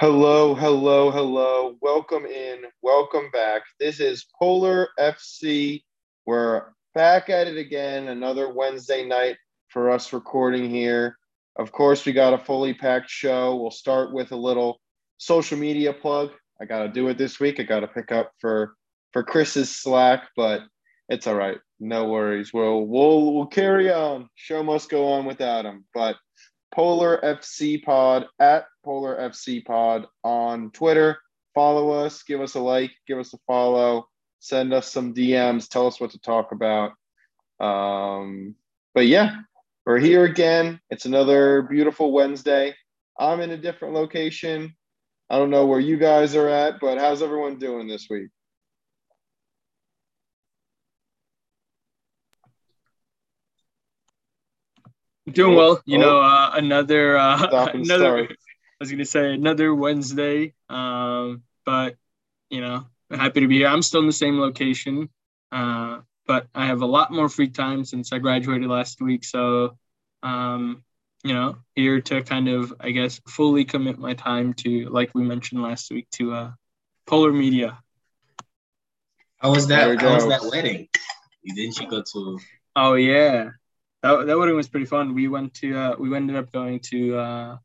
Hello, hello, hello. Welcome in. Welcome back. This is Polar FC. We're back at it again. Another Wednesday night for us recording here. Of course, we got a fully packed show. We'll start with a little social media plug. I got to do it this week. I got to pick up for for Chris's slack, but it's all right. No worries. We'll we'll we'll carry on. Show must go on without him. But Polar FC Pod at Polar FC Pod on Twitter. Follow us, give us a like, give us a follow, send us some DMs, tell us what to talk about. Um, but yeah, we're here again. It's another beautiful Wednesday. I'm in a different location. I don't know where you guys are at, but how's everyone doing this week? Doing Oh, well. You oh. know, uh, another uh, another. start. I was gonna say another Wednesday. Um, but you know, happy to be here. I'm still in the same location. Uh, but I have a lot more free time since I graduated last week. So, um, you know, here to kind of, I guess, fully commit my time to, like we mentioned last week, to uh, Polar Media. How was that? How was that wedding? Didn't you go to? Oh yeah, that that wedding was pretty fun. We went to uh, we ended up going to uh,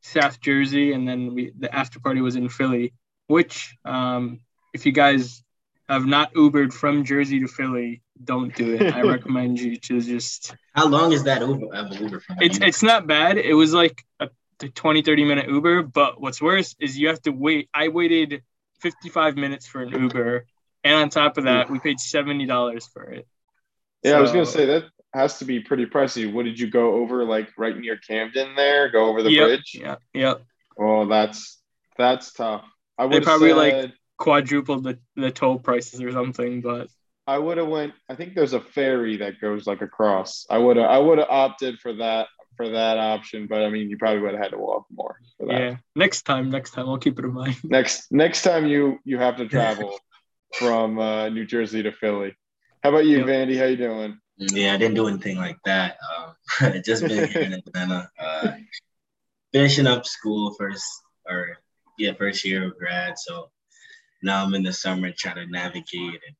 South Jersey, and then we the after party was in Philly. Which, um, if you guys have not Ubered from Jersey to Philly, don't do it. I recommend you to just. How long is that Uber? Uh, Uber? It's it's not bad. It was like a 20, 30 minute Uber, but what's worse is you have to wait. I waited 55 minutes for an Uber, and on top of that, we paid seventy dollars for it. Yeah, I was gonna say that has to be pretty pricey. What did you go over like right near Camden there? Go over the Yep, bridge? Yeah, yep. Oh, that's that's tough. I would probably, said like- quadrupled the, the toll prices or something, but I would have went. I think there's a ferry that goes like across. I would have I would have opted for that for that option, but I mean, you probably would have had to walk more for that. yeah. Next time, next time I'll keep it in mind. Next next time you you have to travel from uh, New Jersey to Philly. How about you, Yep. Vandy? How you doing? Yeah, I didn't do anything like that. Um, just been here in Atlanta, uh, finishing up school first, or yeah, first year of grad. So now I'm in the summer trying to navigate and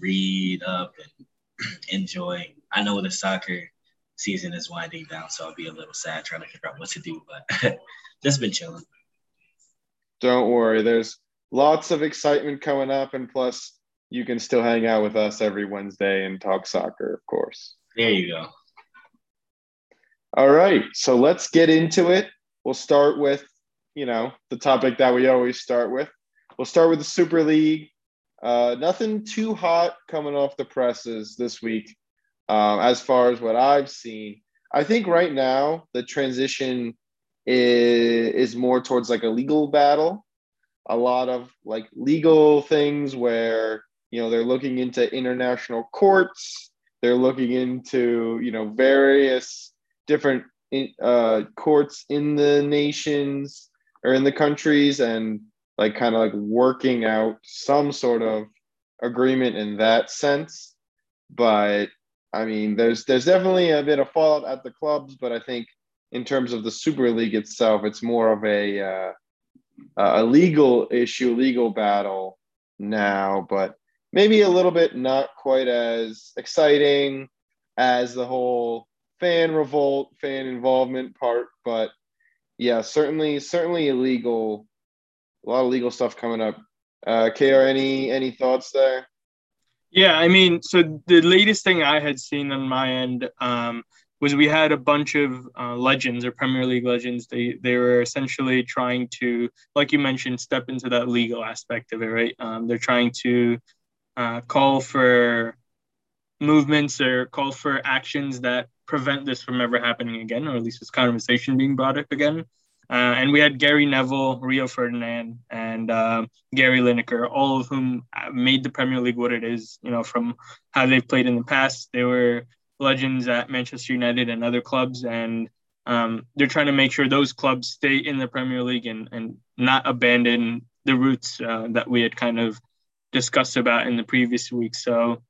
read up and enjoy. I know the soccer season is winding down, so I'll be a little sad trying to figure out what to do. But just been chilling. Don't worry. There's lots of excitement coming up, and plus, you can still hang out with us every Wednesday and talk soccer, of course. There you go. All right, so let's get into it. We'll start with, you know, the topic that we always start with. We'll start with the Super League. Uh, nothing too hot coming off the presses this week, um, as far as what I've seen. I think right now the transition is, is more towards like a legal battle. A lot of like legal things where you know they're looking into international courts. They're looking into you know various different uh, courts in the nations or in the countries and like kind of like working out some sort of agreement in that sense but i mean there's there's definitely a bit of fallout at the clubs but i think in terms of the super league itself it's more of a uh, a legal issue legal battle now but maybe a little bit not quite as exciting as the whole fan revolt, fan involvement part, but yeah, certainly, certainly illegal. A lot of legal stuff coming up. Uh, Kr, any any thoughts there? Yeah, I mean, so the latest thing I had seen on my end um, was we had a bunch of uh, legends or Premier League legends. They they were essentially trying to, like you mentioned, step into that legal aspect of it, right? Um, they're trying to uh, call for movements or call for actions that prevent this from ever happening again, or at least this conversation being brought up again. Uh, and we had Gary Neville, Rio Ferdinand, and uh, Gary Lineker, all of whom made the Premier League what it is. You know, from how they've played in the past, they were legends at Manchester United and other clubs, and um, they're trying to make sure those clubs stay in the Premier League and and not abandon the roots uh, that we had kind of discussed about in the previous week. So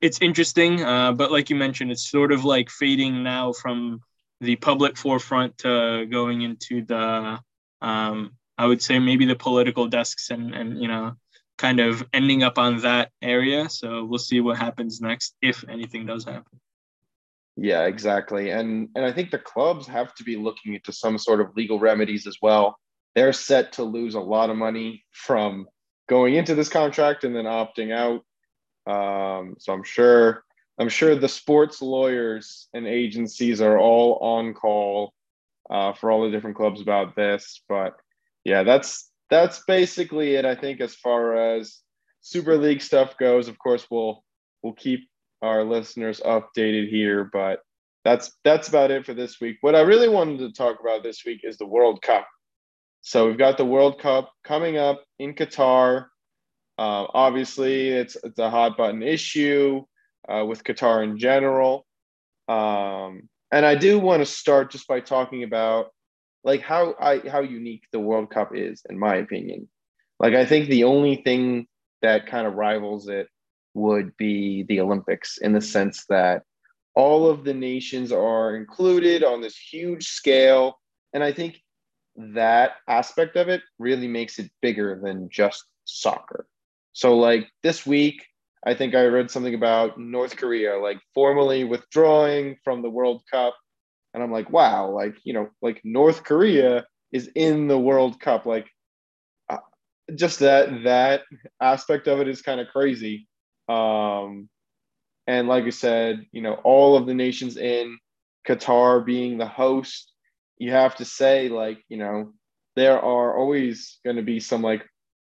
it's interesting, uh, but like you mentioned, it's sort of like fading now from the public forefront to going into the um, I would say maybe the political desks and and you know kind of ending up on that area. So we'll see what happens next if anything does happen. Yeah, exactly. And and I think the clubs have to be looking into some sort of legal remedies as well. They're set to lose a lot of money from going into this contract and then opting out. Um, so I'm sure I'm sure the sports lawyers and agencies are all on call uh, for all the different clubs about this. But yeah, that's that's basically it. I think as far as Super League stuff goes. Of course, we'll we'll keep our listeners updated here, but that's that's about it for this week. What I really wanted to talk about this week is the World Cup. So we've got the World Cup coming up in Qatar. Uh, obviously, it's it's a hot button issue uh, with Qatar in general, um, and I do want to start just by talking about like how I how unique the World Cup is, in my opinion. Like I think the only thing that kind of rivals it would be the Olympics in the sense that all of the nations are included on this huge scale. And I think that aspect of it really makes it bigger than just soccer. So, like this week, I think I read something about North Korea, like formally withdrawing from the World Cup. And I'm like, wow, like, you know, like North Korea is in the World Cup. Like, uh, just that that aspect of it is kind of crazy um, and like I said, you know, all of the nations in Qatar being the host, you have to say, like, you know, there are always going to be some like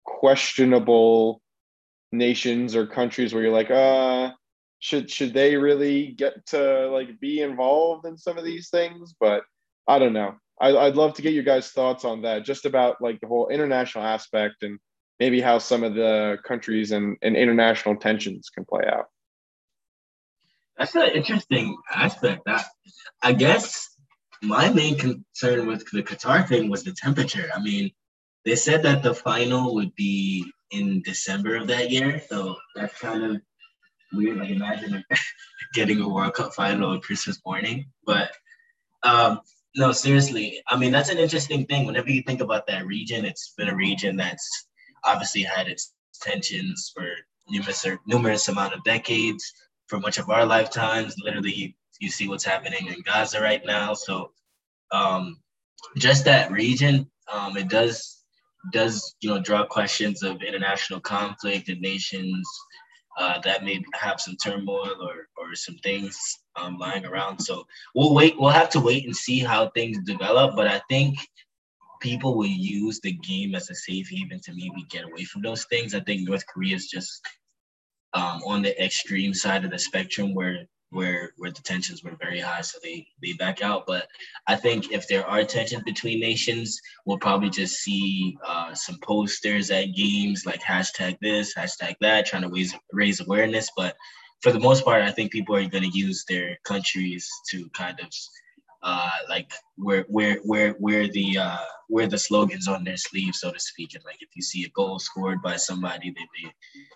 questionable nations or countries where you're like, uh, should should they really get to like be involved in some of these things? But I don't know. I, I'd love to get your guys' thoughts on that, just about like the whole international aspect and maybe how some of the countries and, and international tensions can play out. That's an interesting aspect. That I guess my main concern with the Qatar thing was the temperature. I mean, they said that the final would be in December of that year, so that's kind of weird. Like imagine getting a World Cup final on Christmas morning. But um, no, seriously, I mean that's an interesting thing. Whenever you think about that region, it's been a region that's obviously had its tensions for numerous numerous amount of decades for much of our lifetimes. Literally, you see what's happening in Gaza right now. So, um, just that region, um, it does does you know draw questions of international conflict and nations uh, that may have some turmoil or or some things um, lying around. So we'll wait. We'll have to wait and see how things develop. But I think people will use the game as a safe haven to maybe get away from those things. I think North Korea is just um, on the extreme side of the spectrum where where where the tensions were very high, so they they back out. But I think if there are tensions between nations, we'll probably just see uh, some posters at games like hashtag this, hashtag that, trying to raise raise awareness. But for the most part, I think people are going to use their countries to kind of uh, like where where where where the uh, where the slogans on their sleeve, so to speak. And like if you see a goal scored by somebody, they, they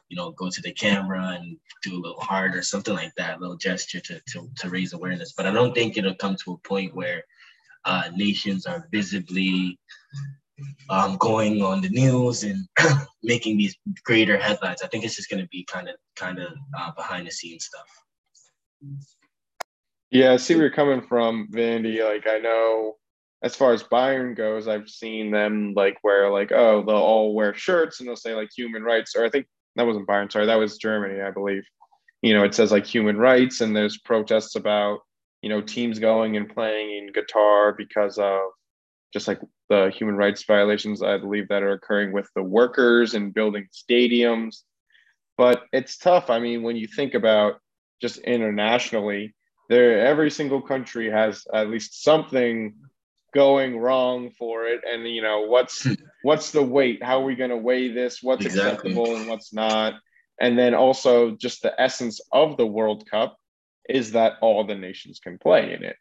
you know go to the camera and do a little heart or something like that, a little gesture to, to to raise awareness. But I don't think it'll come to a point where uh, nations are visibly um, going on the news and making these greater headlines. I think it's just going to be kind of kind of uh, behind the scenes stuff. Yeah, I see where you're coming from, Vandy. Like I know as far as Bayern goes, I've seen them like wear like, oh, they'll all wear shirts and they'll say like human rights, or I think that wasn't Bayern, sorry, that was Germany, I believe. You know, it says like human rights, and there's protests about, you know, teams going and playing in Qatar because of just like the human rights violations I believe that are occurring with the workers and building stadiums. But it's tough. I mean, when you think about just internationally, there every single country has at least something going wrong for it and you know what's hmm. what's the weight how are we going to weigh this what's exactly. acceptable and what's not and then also just the essence of the world cup is that all the nations can play in it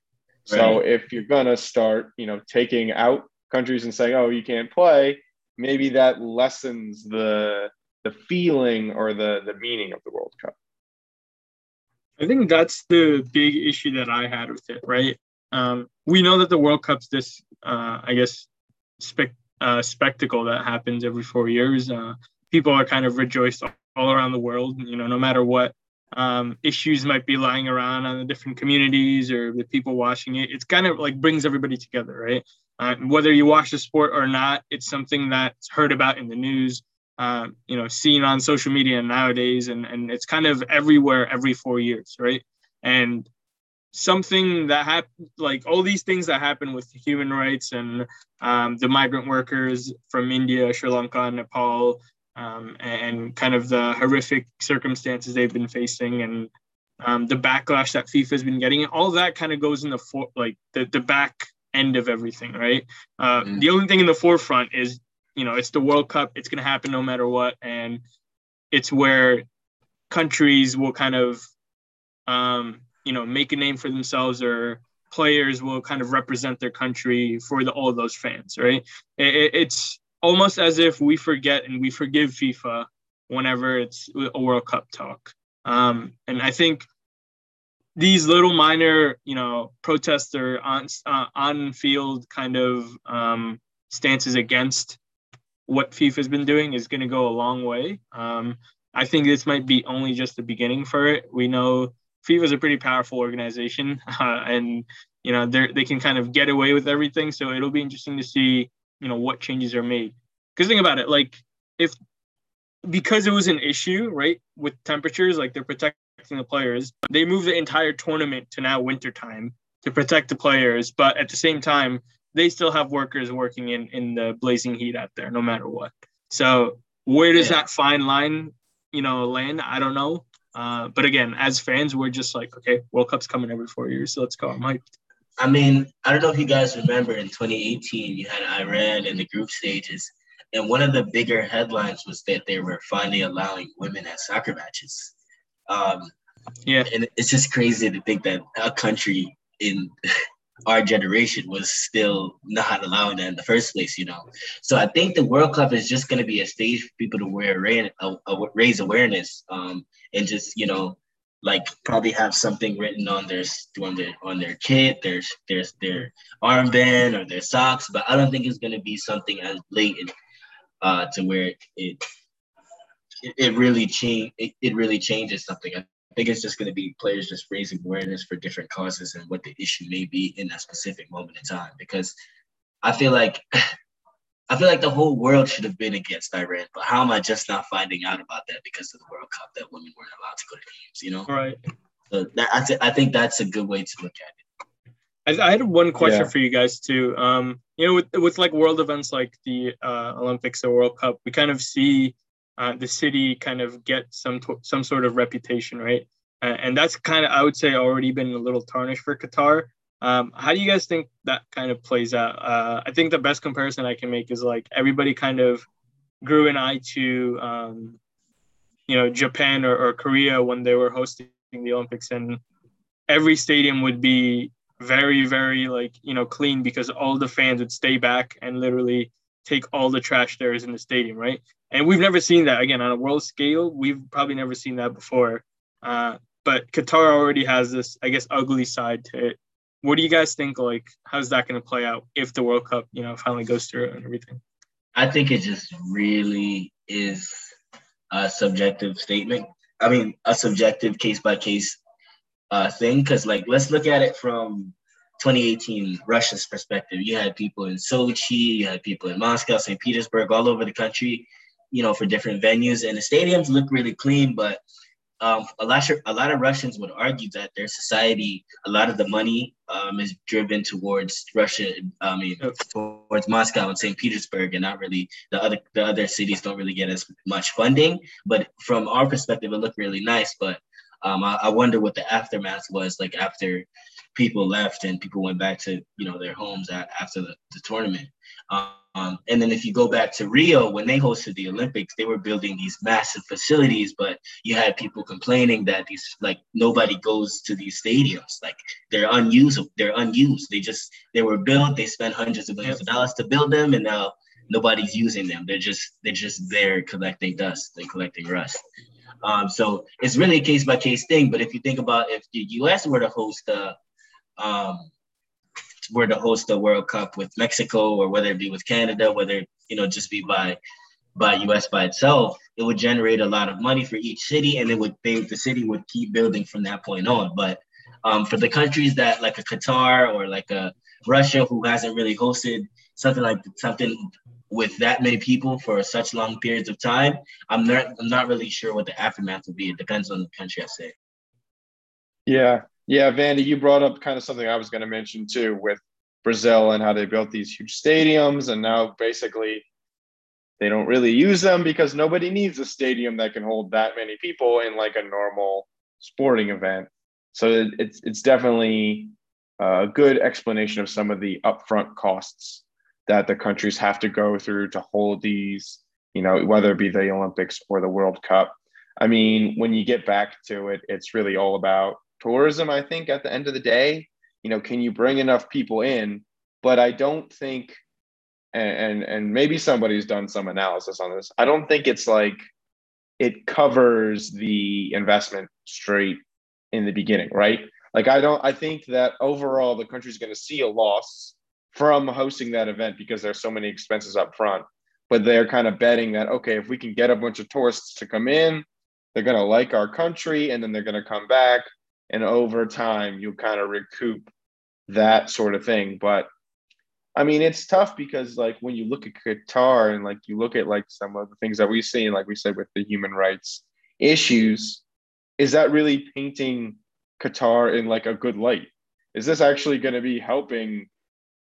right. so if you're going to start you know taking out countries and saying oh you can't play maybe that lessens the the feeling or the the meaning of the world cup I think that's the big issue that I had with it, right? Um, we know that the World Cup's this, uh, I guess, spe- uh, spectacle that happens every four years. Uh, people are kind of rejoiced all around the world. You know, no matter what um, issues might be lying around on the different communities or the people watching it, it's kind of like brings everybody together, right? Uh, whether you watch the sport or not, it's something that's heard about in the news. Uh, you know, seen on social media nowadays, and and it's kind of everywhere every four years, right? And something that happened, like all these things that happen with human rights and um, the migrant workers from India, Sri Lanka, Nepal, um, and kind of the horrific circumstances they've been facing and um, the backlash that FIFA has been getting. All that kind of goes in the for, like the, the back end of everything, right? Uh, mm-hmm. The only thing in the forefront is, you know, it's the World Cup. It's going to happen no matter what. And it's where countries will kind of, um, you know, make a name for themselves or players will kind of represent their country for the, all those fans, right? It, it's almost as if we forget and we forgive FIFA whenever it's a World Cup talk. Um, and I think these little minor, you know, protests or on uh, on field kind of um, stances against what FIFA has been doing is going to go a long way. Um, I think this might be only just the beginning for it. We know FIFA is a pretty powerful organization, uh, and you know they they can kind of get away with everything. So it'll be interesting to see you know what changes are made. Because think about it, like if because it was an issue, right, with temperatures, like they're protecting the players, they moved the entire tournament to now wintertime to protect the players. But at the same time, they still have workers working in in the blazing heat out there, no matter what. So where does yeah. that fine line, you know, land? I don't know. Uh, but again, as fans, we're just like, okay, World Cup's coming every four years, so let's go. I'm hyped. I mean, I don't know if you guys remember in 2018, you had Iran in the group stages, and one of the bigger headlines was that they were finally allowing women at soccer matches. Um, yeah, and it's just crazy to think that a country in our generation was still not allowing that in the first place, you know. So I think the World Cup is just going to be a stage for people to wear uh, uh, raise awareness, um, and just you know, like probably have something written on their on their on their kit, their their their armband or their socks. But I don't think it's going to be something as blatant uh, to where it it, really change it, it really changes something. I think it's just going to be players just raising awareness for different causes and what the issue may be in that specific moment in time. Because I feel like I feel like the whole world should have been against Iran, but how am I just not finding out about that because of the World Cup that women weren't allowed to go to games? You know, right? So that, I, th- I think that's a good way to look at it. I, I had one question yeah. for you guys too. Um, you know, with with like world events like the uh, Olympics or World Cup, we kind of see uh, the city kind of get some some sort of reputation, right? Uh, and that's kind of I would say already been a little tarnished for Qatar. Um, how do you guys think that kind of plays out? Uh, I think the best comparison I can make is like everybody kind of grew an eye to, um, you know, Japan or, or Korea when they were hosting the Olympics, and every stadium would be very, very like you know clean because all the fans would stay back and literally take all the trash there is in the stadium, right? And we've never seen that again on a world scale. We've probably never seen that before. Uh, but Qatar already has this, I guess, ugly side to it. What do you guys think? Like, how's that going to play out if the World Cup, you know, finally goes through and everything? I think it just really is a subjective statement. I mean, a subjective case by case thing. Because, like, let's look at it from 2018 Russia's perspective. You had people in Sochi, you had people in Moscow, St. Petersburg, all over the country, you know, for different venues. And the stadiums look really clean, but um, a lot of a lot of Russians would argue that their society, a lot of the money um, is driven towards Russia. I mean, towards Moscow and St. Petersburg, and not really the other the other cities don't really get as much funding. But from our perspective, it looked really nice. But um, I, I wonder what the aftermath was like after people left and people went back to you know their homes after the, the tournament. Um, and then if you go back to Rio, when they hosted the Olympics, they were building these massive facilities, but you had people complaining that these like nobody goes to these stadiums, like they're unused, they're unused. They just they were built, they spent hundreds of millions of dollars to build them, and now nobody's using them. They're just they're just there collecting dust, they're collecting rust. Um, so it's really a case by case thing. But if you think about if the U.S. were to host a um, were to host the World Cup with Mexico or whether it be with Canada, whether you know just be by by US by itself, it would generate a lot of money for each city and it would think the city would keep building from that point on. But um, for the countries that like a Qatar or like a Russia who hasn't really hosted something like something with that many people for such long periods of time, I'm not I'm not really sure what the aftermath will be. It depends on the country, I say. Yeah, yeah, Vandy, you brought up kind of something I was going to mention too with Brazil and how they built these huge stadiums, and now basically they don't really use them because nobody needs a stadium that can hold that many people in like a normal sporting event. So it's it's definitely uh, a good explanation of some of the upfront costs that the countries have to go through to hold these, you know, whether it be the Olympics or the World Cup. I mean, when you get back to it, it's really all about tourism, I think, at the end of the day. You know, can you bring enough people in? But I don't think, and, and, and maybe somebody's done some analysis on this. I don't think it's like it covers the investment straight in the beginning, right? Like I don't I think that overall the country's going to see a loss from hosting that event because there's so many expenses up front. But they're kind of betting that okay, if we can get a bunch of tourists to come in, they're going to like our country and then they're going to come back and over time you kind of recoup that sort of thing. But I mean, it's tough because like when you look at Qatar and like you look at like some of the things that we've seen, like we said with the human rights issues, is that really painting Qatar in like a good light? Is this actually going to be helping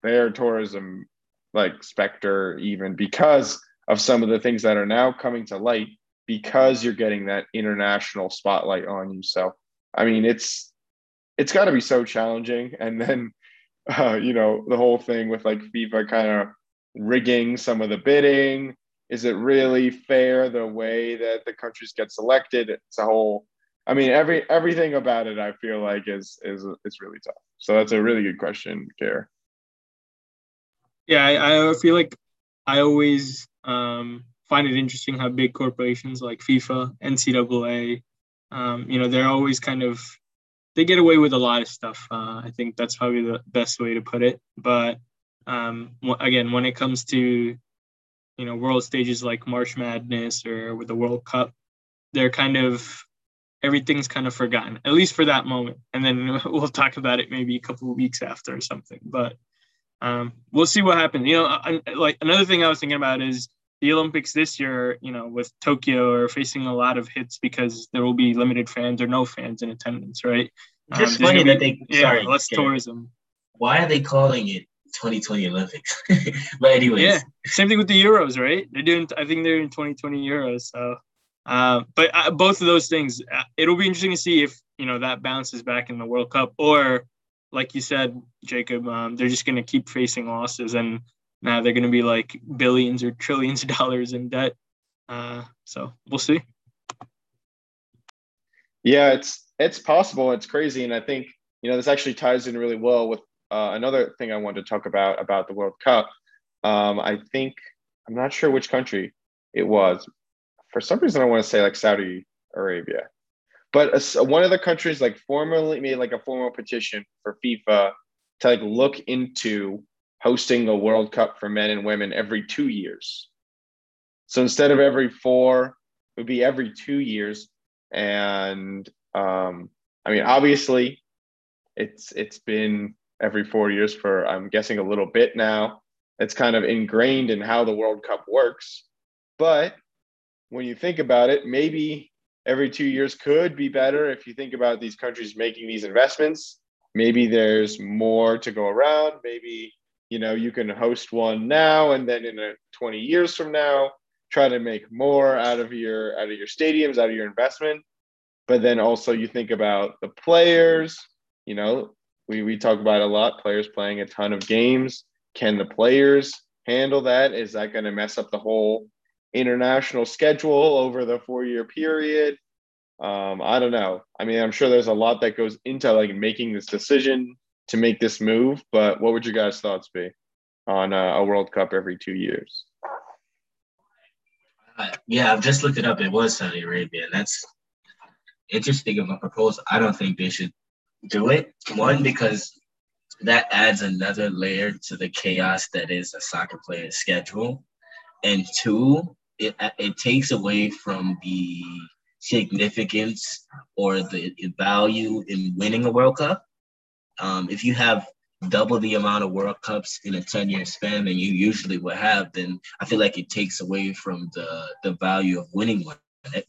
their tourism like specter even because of some of the things that are now coming to light because you're getting that international spotlight on you. So, I mean, it's it's got to be so challenging. And then, uh, you know, the whole thing with like FIFA kind of rigging some of the bidding. Is it really fair the way that the countries get selected? It's a whole I mean, every everything about it, I feel like is is is really tough. So that's a really good question, Kara. Yeah, I, I feel like I always um, find it interesting how big corporations like FIFA, NCAA, um, you know, they're always kind of they get away with a lot of stuff. Uh, I think that's probably the best way to put it. But um, again, when it comes to you know world stages like March Madness or with the World Cup, they're kind of everything's kind of forgotten, at least for that moment. And then we'll talk about it maybe a couple of weeks after or something. But um, we'll see what happens. You know, I, like another thing I was thinking about is the Olympics this year. You know, with Tokyo are facing a lot of hits because there will be limited fans or no fans in attendance, right? Just um, funny that they yeah, sorry, less tourism. Why are they calling it 2020 Olympics? but anyways, yeah, same thing with the Euros, right? They're doing. I think they're in 2020 Euros, so uh, but uh, both of those things, uh, it'll be interesting to see if you know that bounces back in the World Cup, or like you said, Jacob, um, they're just going to keep facing losses, and now they're going to be like billions or trillions of dollars in debt. Uh, so we'll see. Yeah, it's it's possible. It's crazy, and I think you know this actually ties in really well with uh, another thing I wanted to talk about about the World Cup. Um, I think I'm not sure which country it was, for some reason I want to say like Saudi Arabia, but a, one of the countries like formally made like a formal petition for FIFA to like look into hosting a World Cup for men and women every two years. So instead of every four, it would be every two years. And um, I mean, obviously, it's it's been every four years for I'm guessing a little bit now. It's kind of ingrained in how the World Cup works, but when you think about it, maybe every two years could be better if you think about these countries making these investments. Maybe there's more to go around. Maybe you know you can host one now and then in a 20 years from now try to make more out of your out of your stadiums out of your investment but then also you think about the players you know we, we talk about a lot players playing a ton of games can the players handle that is that going to mess up the whole international schedule over the four year period. Um, I don't know. I mean, I'm sure there's a lot that goes into like making this decision to make this move, but what would your guys' thoughts be on uh, a World Cup every two years? Uh, yeah, I've just looked it up. It was Saudi Arabia, that's interesting of a proposal. I don't think they should do it. One because that adds another layer to the chaos that is a soccer player's schedule. And two, it, it takes away from the significance or the value in winning a World Cup. Um, if you have double the amount of World Cups in a 10 year span than you usually would have, then I feel like it takes away from the, the value of winning one.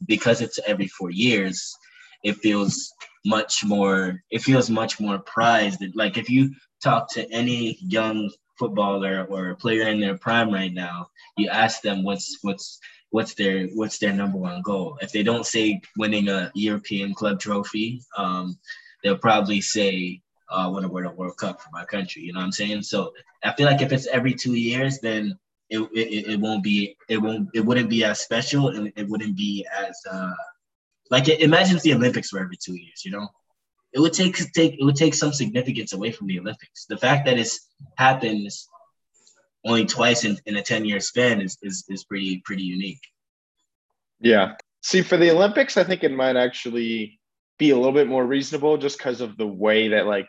Because it's every four years, it feels much more it feels much more prized like if you talk to any young footballer or player in their prime right now you ask them what's what's what's their what's their number one goal if they don't say winning a european club trophy um, they'll probably say uh, want to win a world cup for my country you know what i'm saying so i feel like if it's every two years then it, it, it won't be it won't it wouldn't be as special and it wouldn't be as uh, like imagine if the Olympics were every two years, you know, it would take take it would take some significance away from the Olympics. The fact that it happens only twice in, in a 10 year span is, is is pretty pretty unique. Yeah. See, for the Olympics, I think it might actually be a little bit more reasonable just because of the way that like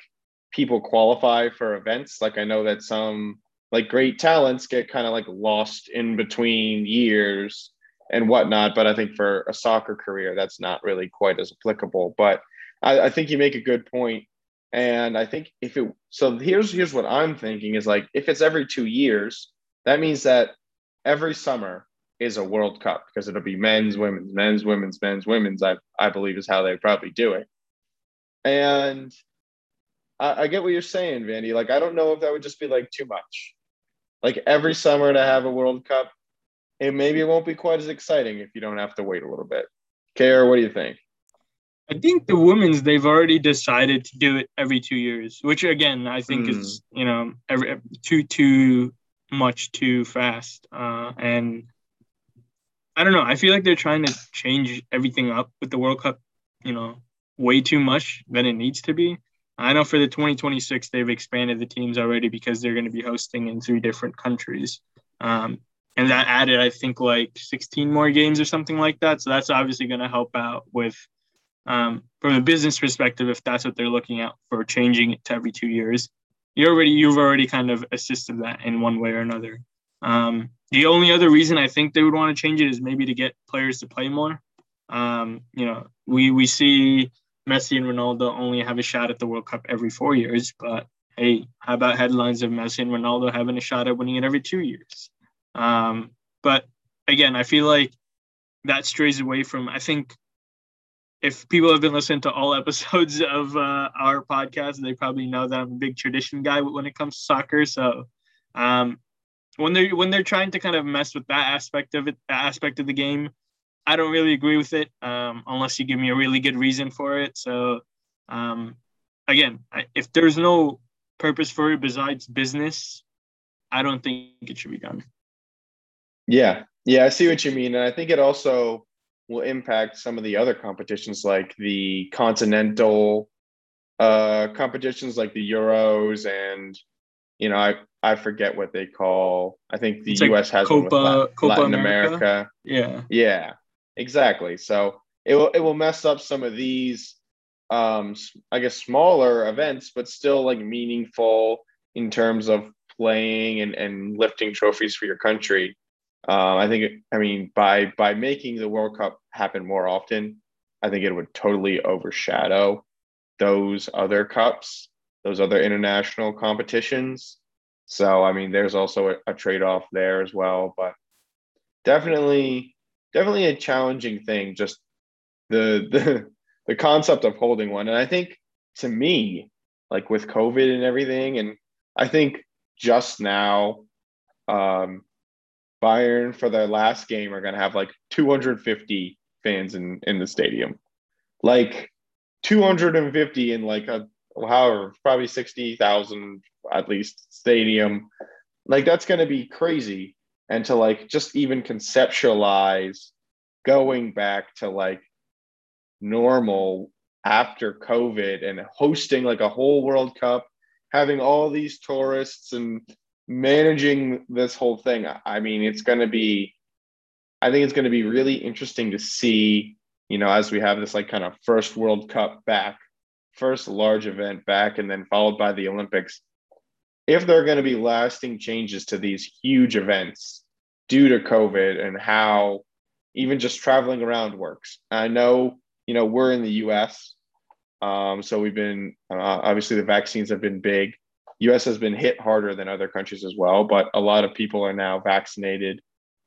people qualify for events. Like I know that some like great talents get kind of like lost in between years and whatnot. But I think for a soccer career, that's not really quite as applicable. But I, I think you make a good point. And I think if it so here's here's what I'm thinking is like if it's every two years, that means that every summer is a World Cup because it'll be men's, women's, men's, women's, men's, women's. I I believe is how they probably do it. And I, I get what you're saying, Vandy. Like I don't know if that would just be like too much. Like every summer to have a World Cup, and maybe it won't be quite as exciting if you don't have to wait a little bit. Kara, what do you think? I think the women's they've already decided to do it every two years, which again I think mm. is you know every too too much too fast, uh, and I don't know. I feel like they're trying to change everything up with the World Cup, you know, way too much than it needs to be. I know for the 2026 they've expanded the teams already because they're going to be hosting in three different countries. Um, and that added I think like 16 more games or something like that. So that's obviously going to help out with um, from a business perspective if that's what they're looking at for changing it to every two years. You already you've already kind of assisted that in one way or another. Um, the only other reason I think they would want to change it is maybe to get players to play more. Um, you know, we we see Messi and Ronaldo only have a shot at the World Cup every four years, but hey, how about headlines of Messi and Ronaldo having a shot at winning it every two years? Um, but again, I feel like that strays away from, I think if people have been listening to all episodes of uh, our podcast, they probably know that I'm a big tradition guy when it comes to soccer. So um, when they're when they're trying to kind of mess with that aspect of it, that aspect of the game, I don't really agree with it um, unless you give me a really good reason for it. So um, again, if there's no purpose for it besides business, I don't think it should be done. Yeah. Yeah, I see what you mean. And I think it also will impact some of the other competitions like the continental uh competitions like the Euros and you know, I I forget what they call. I think the it's US like has Copa, with Copa Latin America. America. Yeah. Yeah. Exactly. So it will it will mess up some of these um I guess smaller events but still like meaningful in terms of playing and, and lifting trophies for your country. Um, I think, I mean, by by making the World Cup happen more often, I think it would totally overshadow those other cups, those other international competitions. So, I mean, there's also a, a trade off there as well, but definitely, definitely a challenging thing. Just the the the concept of holding one, and I think to me, like with COVID and everything, and I think just now, um, Bayern for their last game are going to have like 250 fans in in the stadium, like 250 in like a however probably 60,000 at least stadium. Like that's going to be crazy, and to like just even conceptualize going back to like normal after COVID and hosting like a whole World Cup, having all these tourists and managing this whole thing, I mean, it's going to be, I think it's going to be really interesting to see, you know, as we have this like kind of first World Cup back, first large event back, and then followed by the Olympics, if there are going to be lasting changes to these huge events due to COVID and how even just traveling around works. I know, you know, we're in the US. Um, so we've been, uh, obviously, the vaccines have been big. US has been hit harder than other countries as well, but a lot of people are now vaccinated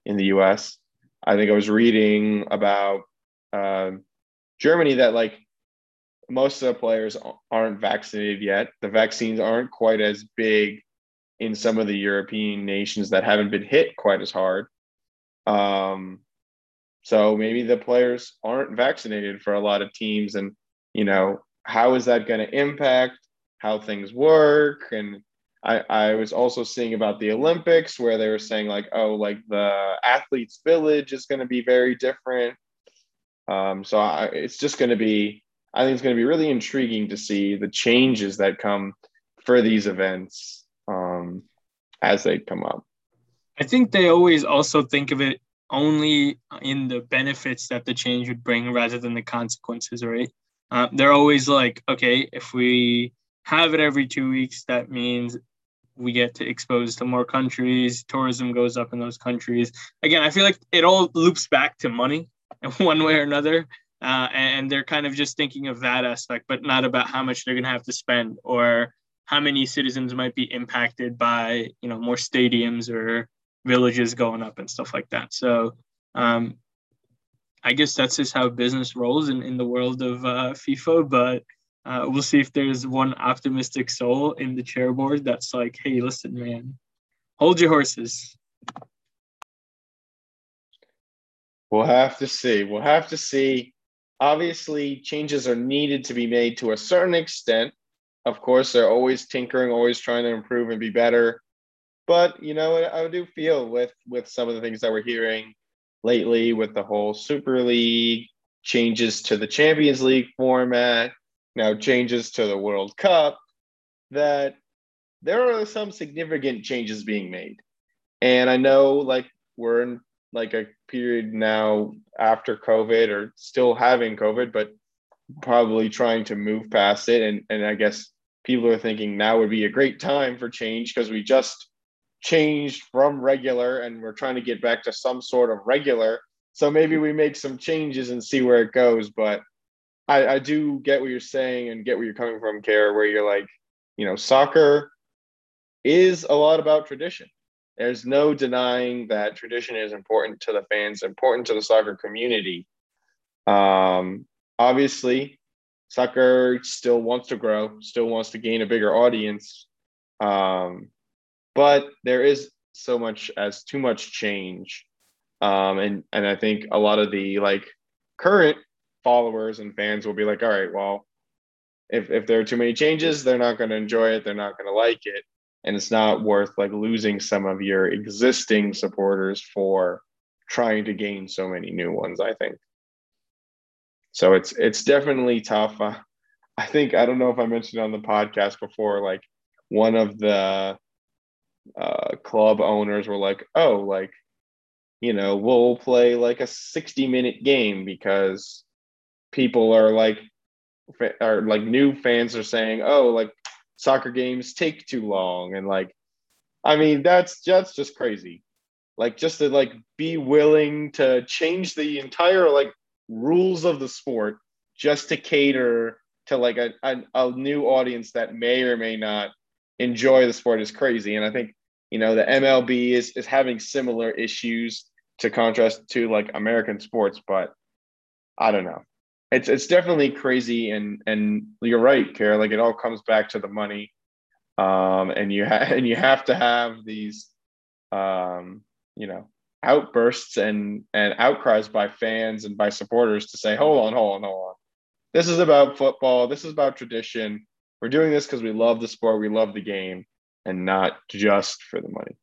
in the US. I think I was reading about uh, Germany that like most of the players aren't vaccinated yet. The vaccines aren't quite as big in some of the European nations that haven't been hit quite as hard. Um, so maybe the players aren't vaccinated for a lot of teams, and you know how is that going to impact how things work? And I, I was also seeing about the Olympics where they were saying like, oh, like the athletes' village is going to be very different. Um, so I, it's just going to be I think it's going to be really intriguing to see the changes that come for these events um, as they come up. I think they always also think of it only in the benefits that the change would bring rather than the consequences, right? Uh, they're always like, okay, if we have it every two weeks, that means we get to expose to more countries, tourism goes up in those countries. Again, I feel like it all loops back to money in one way or another uh, and they're kind of just thinking of that aspect, but not about how much they're going to have to spend or how many citizens might be impacted by you know more stadiums or villages going up and stuff like that. So um, I guess that's just how business rolls in, in the world of uh, FIFA. But uh, we'll see if there's one optimistic soul in the chair board that's like, hey, listen, man, hold your horses. We'll have to see. We'll have to see obviously changes are needed to be made to a certain extent. Of course they're always tinkering always trying to improve and be better. But you know i do feel with with some of the things that we're hearing lately with the whole super league changes to the champions league format now changes to the world cup that there are some significant changes being made. And i know like we're in like a period now after COVID or still having COVID, but probably trying to move past it. And, and I guess people are thinking now would be a great time for change because we just changed from regular and we're trying to get back to some sort of regular. So maybe we make some changes and see where it goes. But I, I do get what you're saying and get where you're coming from, Kara, where you're like, you know, soccer is a lot about tradition there's no denying that tradition is important to the fans, important to the soccer community. Um, obviously, soccer still wants to grow, still wants to gain a bigger audience. Um, but there is so much as too much change. Um, and, and I think a lot of the like current followers and fans will be like, all right, well, if, if there are too many changes, they're not going to enjoy it. They're not going to like it and it's not worth like losing some of your existing supporters for trying to gain so many new ones i think. So it's it's definitely tough. Uh, i think i don't know if i mentioned on the podcast before like one of the uh, club owners were like oh like you know we'll play like a 60 minute game because people are like are like new fans are saying oh like soccer games take too long. And like i mean that's that's just crazy. Like just to like be willing to change the entire like rules of the sport just to cater to like a, a, a new audience that may or may not enjoy the sport is crazy. And i think you know the mlb is is having similar issues to contrast to like american sports but i don't know it's it's definitely crazy and and you're right Kara like it all comes back to the money. Um and you have and you have to have these um you know outbursts and and outcries by fans and by supporters to say hold on hold on hold on. This is about football. This is about tradition. We're doing this because we love the sport. We love the game and not just for the money.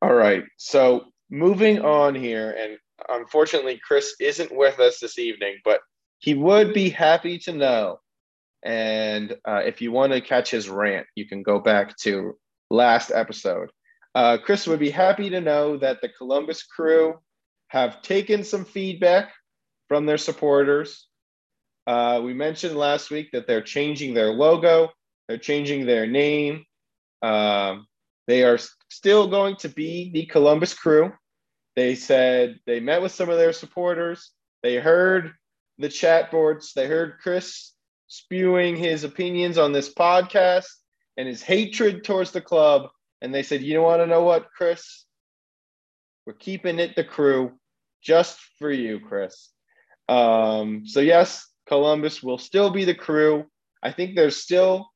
All right. So moving on here, and unfortunately, Chris isn't with us this evening, but he would be happy to know. And uh, if you want to catch his rant, you can go back to last episode. Uh, Chris would be happy to know that the Columbus crew have taken some feedback from their supporters Uh, we mentioned last week that they're changing their logo, they're changing their name. Um, they are still going to be the Columbus Crew. They said they met with some of their supporters. They heard the chat boards. They heard Chris spewing his opinions on this podcast and his hatred towards the club. And they said, You don't want to know what, Chris? We're keeping it the crew just for you, Chris. Um, so, yes, Columbus will still be the crew. I think they're still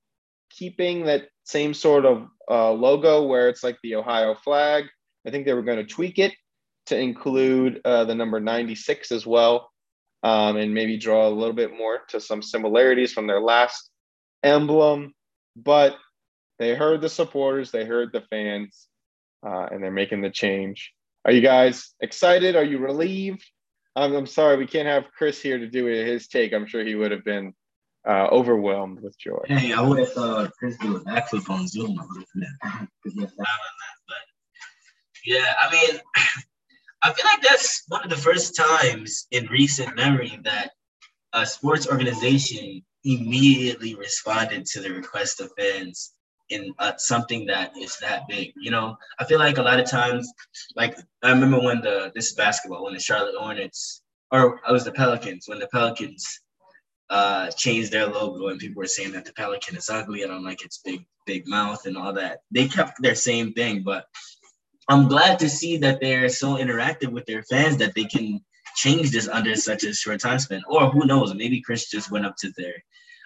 keeping that same sort of uh, logo where it's like the Ohio flag. I think they were going to tweak it to include uh, the number 96 as well, um, and maybe draw a little bit more to some similarities from their last emblem. But they heard the supporters, they heard the fans, uh, and they're making the change. Are you guys excited? Are you relieved? I'm, I'm sorry we can't have Chris here to do his take. I'm sure he would have been uh, overwhelmed with joy. Hey, I would have thought Chris do a backflip on Zoom. but yeah, I mean, I feel like that's one of the first times in recent memory that a sports organization immediately responded to the request of fans in uh, something that is that big. You know, I feel like a lot of times, like I remember when the this is basketball when the Charlotte Hornets or it was the Pelicans when the Pelicans uh, changed their logo and people were saying that the Pelican is ugly and I'm like it's big big mouth and all that. They kept their same thing, but I'm glad to see that they're so interactive with their fans that they can change this under such a short time span. Or who knows, maybe Chris just went up to their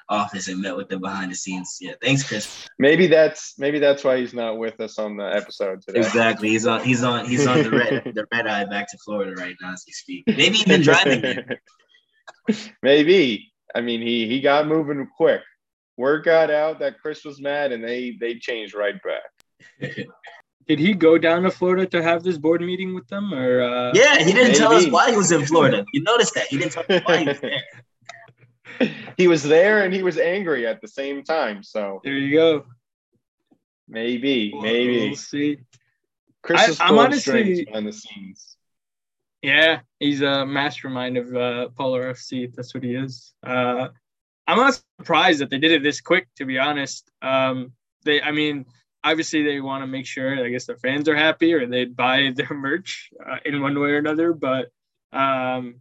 office and met with them behind the scenes. Yeah, thanks, Chris. Maybe that's maybe that's why he's not with us on the episode today. Exactly. He's on he's on he's on the red the red eye back to Florida right now as we speak. Maybe even driving. maybe. I mean he he got moving quick. Word got out that Chris was mad and they they changed right back. Did he go down to Florida to have this board meeting with them, or? Uh... Yeah, he didn't Maybe. tell us why he was in Florida. You noticed that he didn't tell us why he was there. he was there and he was angry at the same time. So there you go. Maybe, maybe. We'll see. Chris is full of honestly, behind the scenes. Yeah, he's a mastermind of uh, Polar FC. That's what he is. Uh, I'm not surprised that they did it this quick. To be honest, um, they. I mean, obviously they want to make sure I guess their fans are happy or they buy their merch uh, in one way or another. But um,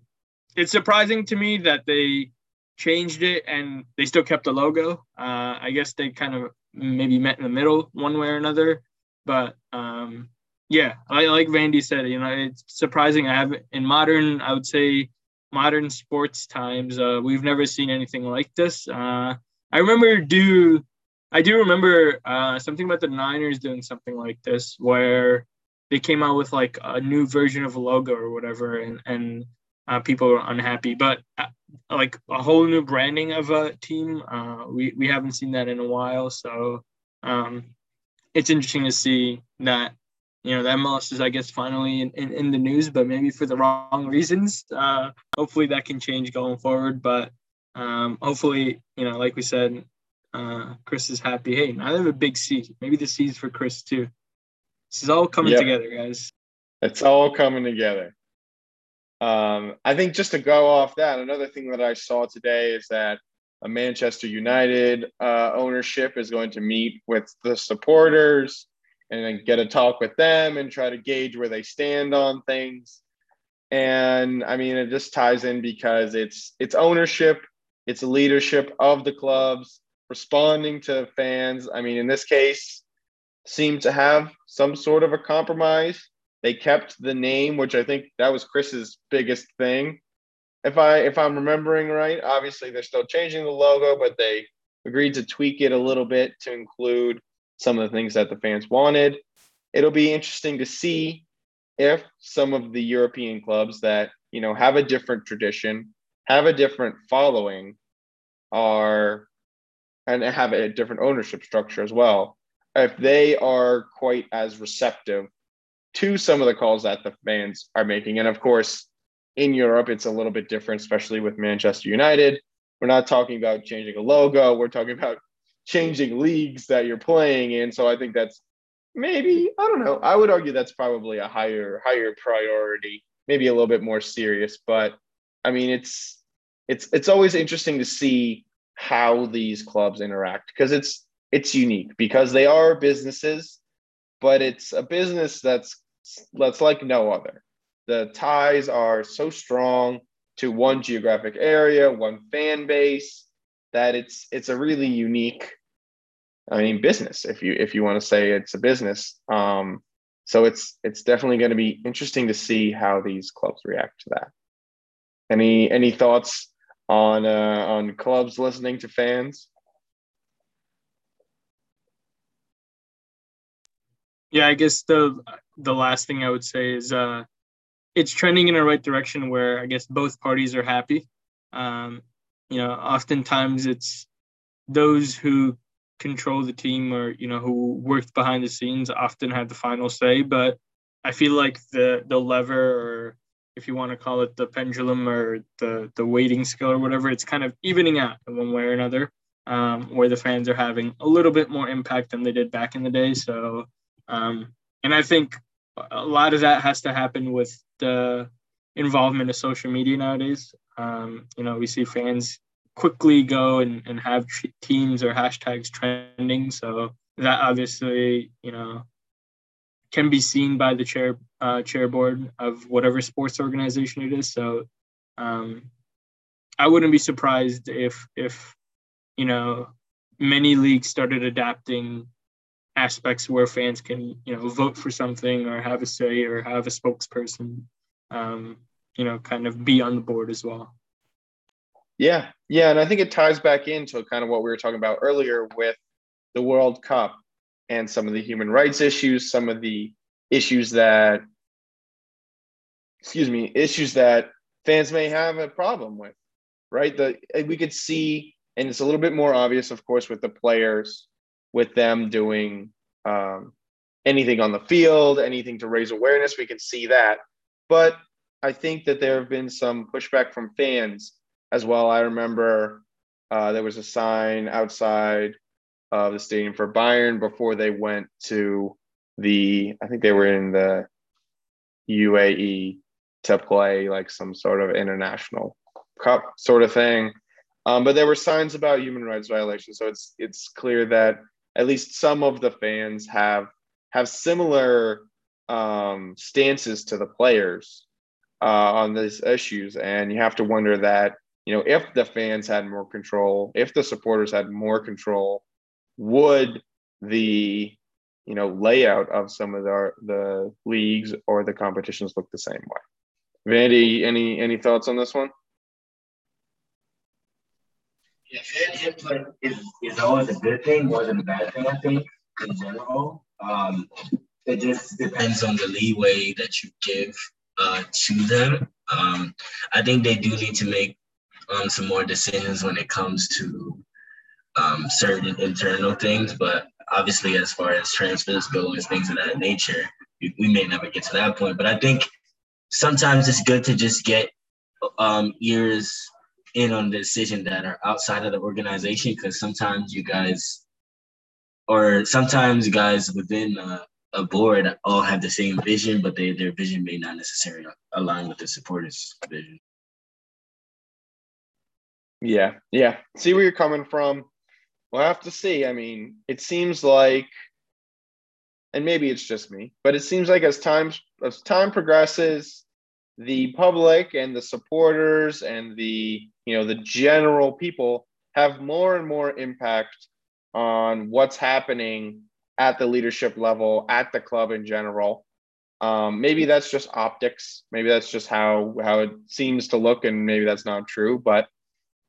it's surprising to me that they changed it and they still kept the logo. Uh, I guess they kind of maybe met in the middle one way or another. But um, yeah, I, like Vandy said, you know, it's surprising. I have in modern, I would say, modern sports times, uh, we've never seen anything like this. Uh, I remember do I do remember uh, something about the Niners doing something like this, where they came out with like a new version of a logo or whatever, and and uh, people were unhappy. But uh, like a whole new branding of a team, uh, we we haven't seen that in a while. So um, it's interesting to see that you know the MLS is I guess finally in, in, in the news, but maybe for the wrong reasons. Uh, hopefully that can change going forward, but um, hopefully you know like we said uh, Chris is happy. Hey, they have a big C. Maybe the C's for Chris too. This is all coming yep. together, guys. It's all coming together. Um, I think just to go off that, another thing that I saw today is that a Manchester United uh, ownership is going to meet with the supporters and then get a talk with them and try to gauge where they stand on things. And I mean, it just ties in because it's it's ownership, it's leadership of the clubs, responding to fans. I mean, in this case, seemed to have some sort of a compromise. They kept the name, which I think that was Chris's biggest thing. If I if I'm remembering right, obviously they're still changing the logo, but they agreed to tweak it a little bit to include some of the things that the fans wanted. It'll be interesting to see if some of the European clubs that, you know, have a different tradition, have a different following are and have a different ownership structure as well, if they are quite as receptive to some of the calls that the fans are making. And of course, in Europe, it's a little bit different, especially with Manchester United. We're not talking about changing a logo, we're talking about changing leagues that you're playing in. So I think that's maybe, I don't know, I would argue that's probably a higher, higher priority, maybe a little bit more serious. But I mean, it's it's it's always interesting to see how these clubs interact because it's it's unique because they are businesses, but it's a business that's that's like no other. The ties are so strong to one geographic area, one fan base that it's it's a really unique I mean business if you if you want to say it's a business. Um so it's it's definitely going to be interesting to see how these clubs react to that. Any any thoughts on uh, on clubs listening to fans? Yeah, I guess the the last thing I would say is uh, it's trending in the right direction where I guess both parties are happy. Um, you know, oftentimes it's those who control the team or you know who worked behind the scenes often have the final say but i feel like the the lever or if you want to call it the pendulum or the the weighting scale or whatever it's kind of evening out in one way or another um, where the fans are having a little bit more impact than they did back in the day so um, and i think a lot of that has to happen with the involvement of social media nowadays um, you know we see fans quickly go and, and have teams or hashtags trending. So that obviously, you know, can be seen by the chair uh, chair board of whatever sports organization it is. So um, I wouldn't be surprised if if you know many leagues started adapting aspects where fans can you know vote for something or have a say or have a spokesperson um, you know kind of be on the board as well. Yeah, yeah, and I think it ties back into kind of what we were talking about earlier with the World Cup and some of the human rights issues, some of the issues that, excuse me, issues that fans may have a problem with, right? The we could see, and it's a little bit more obvious, of course, with the players, with them doing um, anything on the field, anything to raise awareness. We can see that, but I think that there have been some pushback from fans as well. I remember uh, there was a sign outside of the stadium for Bayern before they went to the, I think they were in the UAE to play like some sort of international cup sort of thing. Um, but there were signs about human rights violations. So it's it's clear that at least some of the fans have have similar um, stances to the players uh, on these issues, and you have to wonder that you know, if the fans had more control, if the supporters had more control, would the you know layout of some of the the leagues or the competitions look the same way? Vandy, any any thoughts on this one? Yeah, input is, is always a good thing more than a bad thing, I think, in general. Um, it just depends on the leeway that you give uh, to them. Um, I think they do need to make um, some more decisions when it comes to um, certain internal things. But obviously, as far as transfers go things of that nature, we, we may never get to that point. But I think sometimes it's good to just get um, ears in on the decision that are outside of the organization because sometimes you guys or sometimes guys within a, a, board all have the same vision but they, their vision may not necessarily align with the supporters vision yeah, yeah. See where you're coming from. We'll have to see. I mean, it seems like, and maybe it's just me, but it seems like as time as time progresses, the public and the supporters and the you know the general people have more and more impact on what's happening at the leadership level at the club in general. Um, maybe that's just optics. Maybe that's just how how it seems to look, and maybe that's not true. But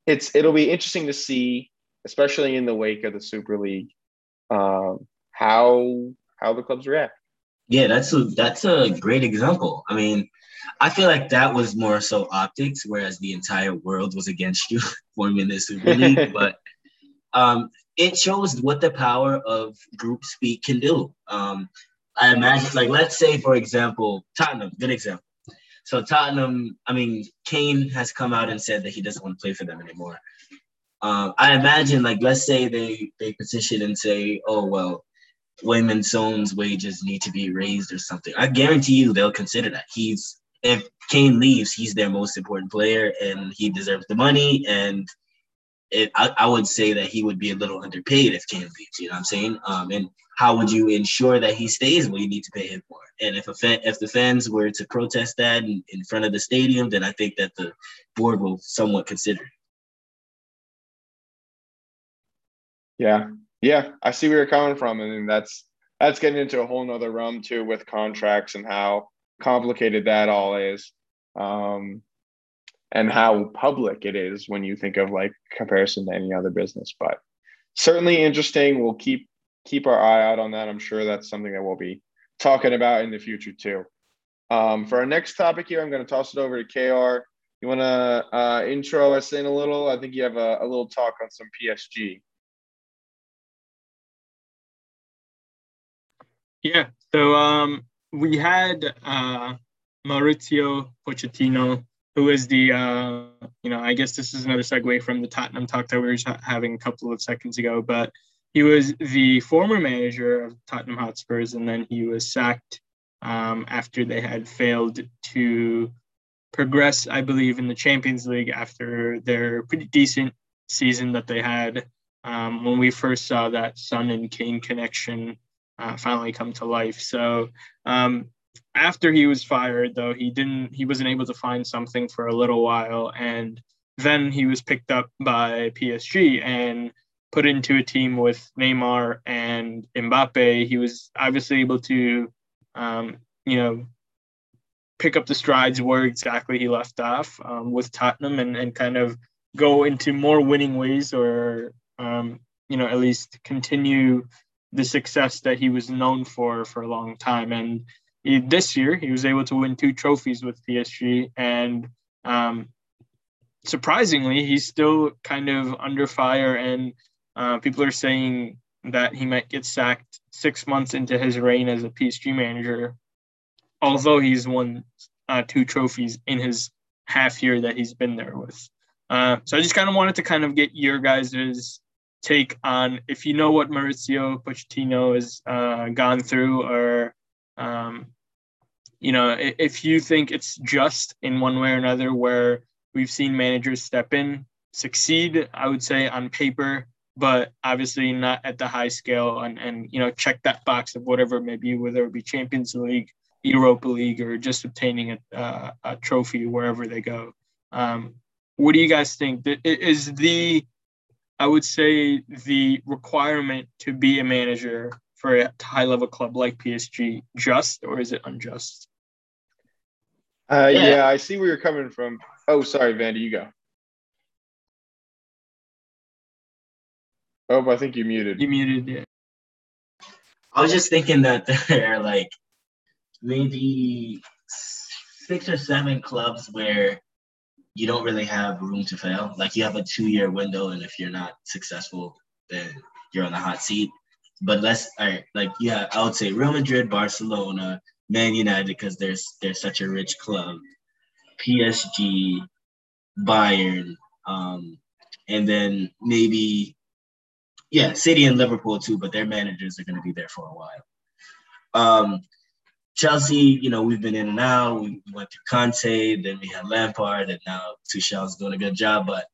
it's it'll be interesting to see, especially in the wake of the Super League, um, how how the clubs react. Yeah, that's a that's a great example. I mean, I feel like that was more so optics, whereas the entire world was against you forming the Super League. but um, it shows what the power of group speak can do. Um, I imagine, like, let's say, for example, Tottenham, good example. So Tottenham, I mean, Kane has come out and said that he doesn't want to play for them anymore. Um, I imagine, like, let's say they they petition and say, oh well, Heung-min wages need to be raised or something. I guarantee you they'll consider that. He's if Kane leaves, he's their most important player and he deserves the money. And it, I, I would say that he would be a little underpaid if Kane leaves. You know what I'm saying? Um, and how would you ensure that he stays? Well, you need to pay him more. And if a fan, if the fans were to protest that in, in front of the stadium, then I think that the board will somewhat consider. Yeah, yeah, I see where you're coming from, and that's that's getting into a whole nother realm too with contracts and how complicated that all is, um, and how public it is when you think of like comparison to any other business. But certainly interesting. We'll keep keep our eye out on that. I'm sure that's something that we'll be talking about in the future too. Um, for our next topic here, I'm going to toss it over to Kara. You want to uh, intro us in a little? I think you have a, a little talk on some PSG. Yeah. So um, we had uh, Mauricio Pochettino, who is the, uh, you know, I guess this is another segue from the Tottenham talk that we were having a couple of seconds ago, but he was the former manager of Tottenham Hotspurs, and then he was sacked um, after they had failed to progress, I believe, in the Champions League after their pretty decent season that they had um, when we first saw that Son and Kane connection uh, finally come to life. So um, after he was fired, though, he didn't, he wasn't able to find something for a little while, and then he was picked up by PSG and put into a team with Neymar and Mbappe. He was obviously able to, um, you know, pick up the strides where exactly he left off um, with Tottenham and, and kind of go into more winning ways or, um, you know, at least continue the success that he was known for for a long time. And he, this year, he was able to win two trophies with PSG. And um, surprisingly, he's still kind of under fire. And uh, people are saying that he might get sacked six months into his reign as a PSG manager, although he's won uh, two trophies in his half year that he's been there with. Uh, so I just kind of wanted to kind of get your guys' take on if you know what Mauricio Pochettino has uh, gone through, or um, you know, if you think it's just in one way or another where we've seen managers step in, succeed, I would say on paper, but obviously not at the high scale, and and you know, check that box of whatever it may be, whether it be Champions League, Europa League, or just obtaining a, uh, a trophy wherever they go. Um, what do you guys think? Is the I would say the requirement to be a manager for a high level club like PSG just or is it unjust? Uh, yeah. yeah, I see where you're coming from. Oh, sorry, Vandy, you go. Oh, I think you muted. You muted, yeah. I was just thinking that there are like maybe six or seven clubs where you don't really have room to fail. Like you have a two year window, and if you're not successful, then you're on the hot seat. But let's right, like yeah, I would say Real Madrid, Barcelona, Man United, because there's there's such a rich club, PSG, Bayern, um, and then maybe yeah, City and Liverpool too, but their managers are going to be there for a while. Um, Chelsea, you know, we've been in and out. We went through Conte, then we had Lampard, and now Tuchel's doing a good job. But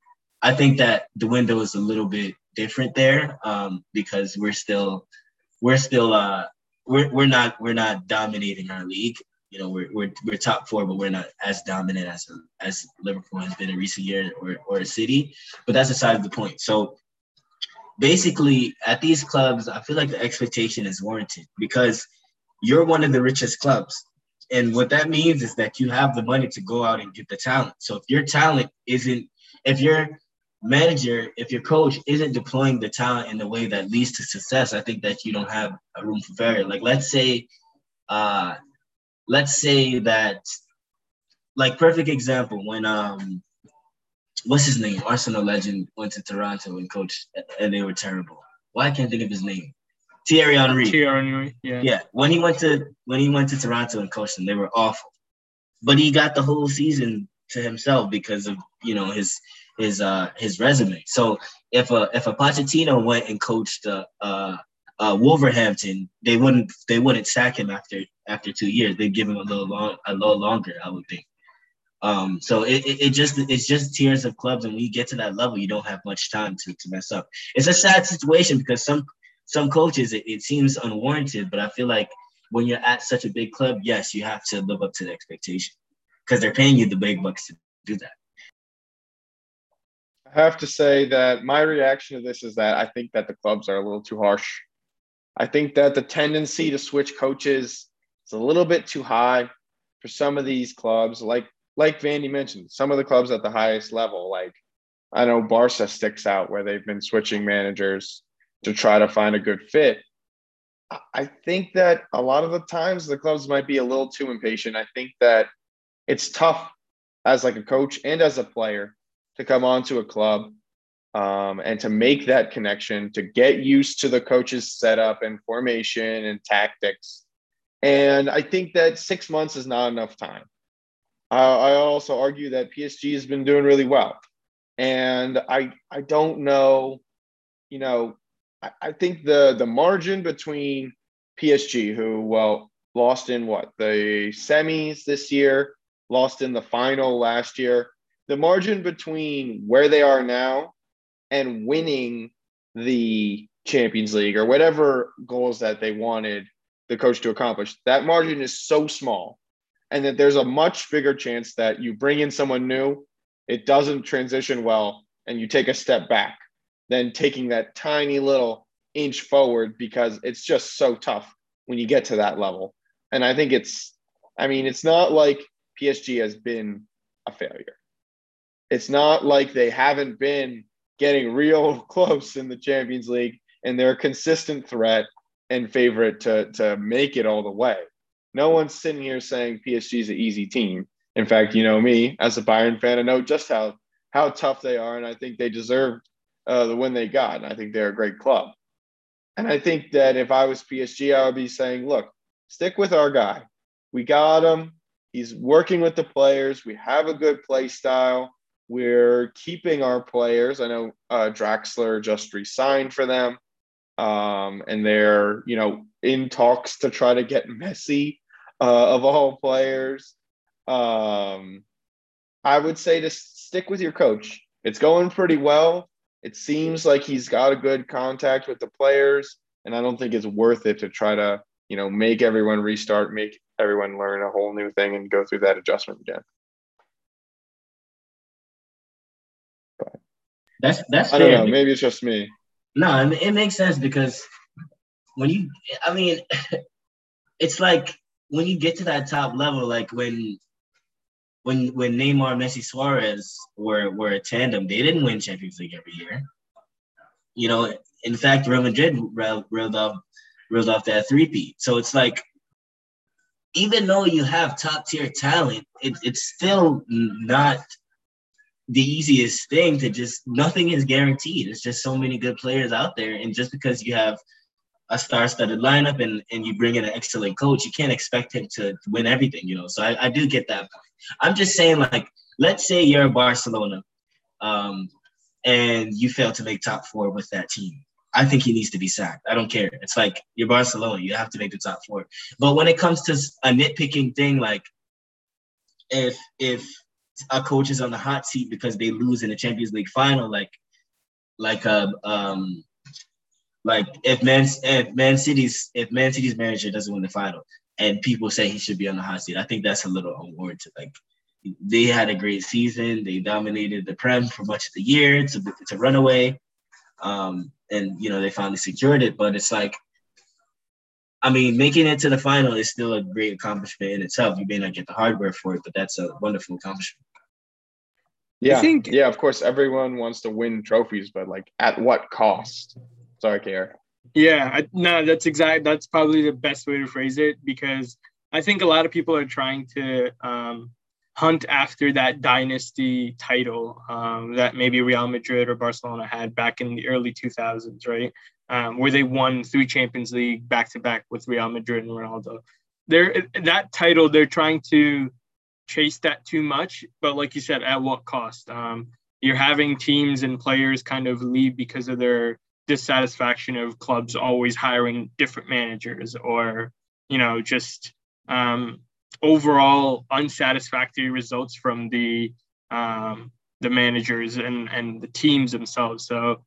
I think that the window is a little bit different there um, because we're still, we're still, uh, we're, we're not we're not dominating our league. You know, we're, we're, we're top four, but we're not as dominant as as Liverpool has been in recent years or or City. But that's aside the point. So basically, at these clubs, I feel like the expectation is warranted because you're one of the richest clubs. And what that means is that you have the money to go out and get the talent. So if your talent isn't, if your manager, if your coach isn't deploying the talent in the way that leads to success, I think that you don't have a room for failure. Like let's say, uh, let's say that, like perfect example when um, what's his name? Arsenal legend went to Toronto and coached, and they were terrible. Why I can't think of his name? Thierry Henry. Thierry Henry, yeah. Yeah, when he went to when he went to Toronto and coached them, they were awful. But he got the whole season to himself because of you know his his uh his resume. So if a if a Pochettino went and coached a a, uh, Wolverhampton, they wouldn't they wouldn't sack him after after two years. They'd give him a little long a little longer, I would think. Um, so it, it, it, just it's just tiers of clubs, and when you get to that level, you don't have much time to, to mess up. It's a sad situation because some some coaches it, it seems unwarranted, but I feel like when you're at such a big club, yes, you have to live up to the expectation because they're paying you the big bucks to do that. I have to say that my reaction to this is that I think that the clubs are a little too harsh. I think that the tendency to switch coaches is a little bit too high for some of these clubs. Like like Vandy mentioned, some of the clubs at the highest level, like I know Barca sticks out where they've been switching managers to try to find a good fit. I think that a lot of the times the clubs might be a little too impatient. I think that it's tough as like a coach and as a player to come onto a club um, and to make that connection, to get used to the coach's setup and formation and tactics. And I think that six months is not enough time. Uh, I also argue that PSG has been doing really well. And I I don't know, you know, I, think the the margin between PSG, who well lost in what the semis this year, lost in the final last year, the margin between where they are now and winning the Champions League or whatever goals that they wanted the coach to accomplish, that margin is so small. And that there's a much bigger chance that you bring in someone new, it doesn't transition well, and you take a step back than taking that tiny little inch forward because it's just so tough when you get to that level. And I think it's, I mean, it's not like PSG has been a failure. It's not like they haven't been getting real close in the Champions League and they're a consistent threat and favorite to, to make it all the way. No one's sitting here saying PSG is an easy team. In fact, you know me as a Bayern fan, I know just how how tough they are, and I think they deserved uh, the win they got. And I think they're a great club. And I think that if I was PSG, I would be saying, look, stick with our guy. We got him. He's working with the players. We have a good play style. We're keeping our players. I know uh, Draxler just re-signed for them, um, and they're you know in talks to try to get Messi uh, of all players. Um, I would say to stick with your coach. It's going pretty well. It seems like he's got a good contact with the players, and I don't think it's worth it to try to you know make everyone restart, make everyone learn a whole new thing, and go through that adjustment again. That's that's. I don't know. Maybe it's just me. No, it makes sense because when you, I mean, it's like when you get to that top level, like when when when Neymar, and Messi, Suarez were were a tandem, they didn't win Champions League every year. You know, in fact, Real Madrid reeled off reeled off that three-peat. So it's like, even though you have top tier talent, it, it's still not the easiest thing to just nothing is guaranteed. It's just so many good players out there, and just because you have a star-studded lineup and and you bring in an excellent coach, you can't expect him to win everything. You know, so I, I do get that point. I'm just saying, like, let's say you're Barcelona, um, and you fail to make top four with that team. I think he needs to be sacked. I don't care. It's like you're Barcelona. You have to make the top four. But when it comes to a nitpicking thing, like if if a coach is on the hot seat because they lose in the Champions League final, like like a uh, um like if Man if Man City's if Man City's manager doesn't win the final and people say he should be on the hot seat, I think that's a little unwarranted. Like they had a great season, they dominated the Prem for much of the year to to run away, um, and you know they finally secured it. But it's like I mean, making it to the final is still a great accomplishment in itself. You may not get the hardware for it, but that's a wonderful accomplishment. Yeah, I think, yeah. Of course, everyone wants to win trophies, but like, at what cost? Sorry, Kier. Yeah, I, no, that's exact. That's probably the best way to phrase it because I think a lot of people are trying to um, hunt after that dynasty title um, that maybe Real Madrid or Barcelona had back in the early 2000s, right? um, where they won three Champions League back to back with Real Madrid and Ronaldo. They're that title. They're trying to chase that too much, but like you said, at what cost? Um, you're having teams and players kind of leave because of their dissatisfaction of clubs always hiring different managers or you know just um, overall unsatisfactory results from the um, the managers and and the teams themselves. So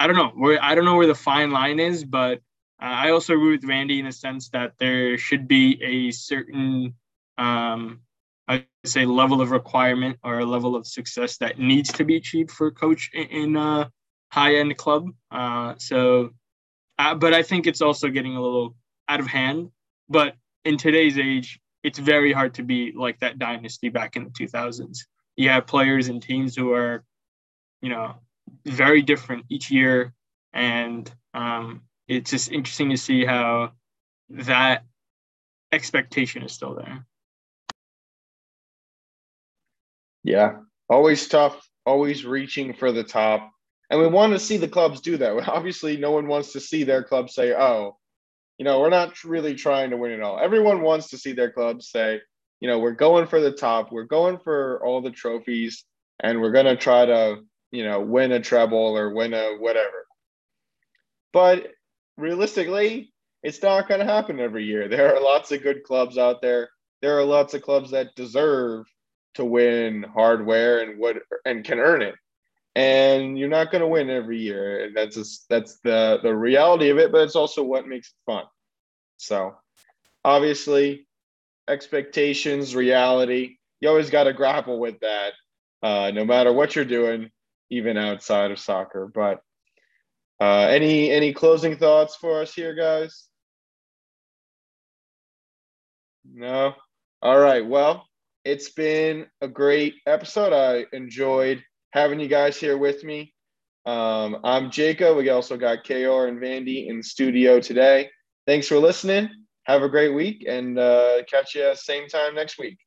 I don't know where I don't know where the fine line is, but uh, I also agree with Randy in the sense that there should be a certain um, I say level of requirement or a level of success that needs to be achieved for a coach in, a high end club. Uh, so, uh, but I think it's also getting a little out of hand. But in today's age, it's very hard to be like that dynasty back in the 2000s. You have players and teams who are, you know, very different each year, and um, it's just interesting to see how that expectation is still there. Yeah, always tough, always reaching for the top. And we want to see the clubs do that. Obviously, no one wants to see their club say, oh, you know, we're not really trying to win it all. Everyone wants to see their club say, you know, we're going for the top, we're going for all the trophies, and we're going to try to, you know, win a treble or win a whatever. But realistically, it's not going to happen every year. There are lots of good clubs out there. There are lots of clubs that deserve to win hardware and what and can earn it. And you're not going to win every year. That's just, that's the the reality of it, but it's also what makes it fun. So, obviously, expectations, reality. You always got to grapple with that, uh, no matter what you're doing, even outside of soccer. But uh, any any closing thoughts for us here, guys? No. All right. Well, it's been a great episode. I enjoyed having you guys here with me. Um, I'm Jacob. We also got Kara and Vandy in studio today. Thanks for listening. Have a great week and uh, catch you same time next week.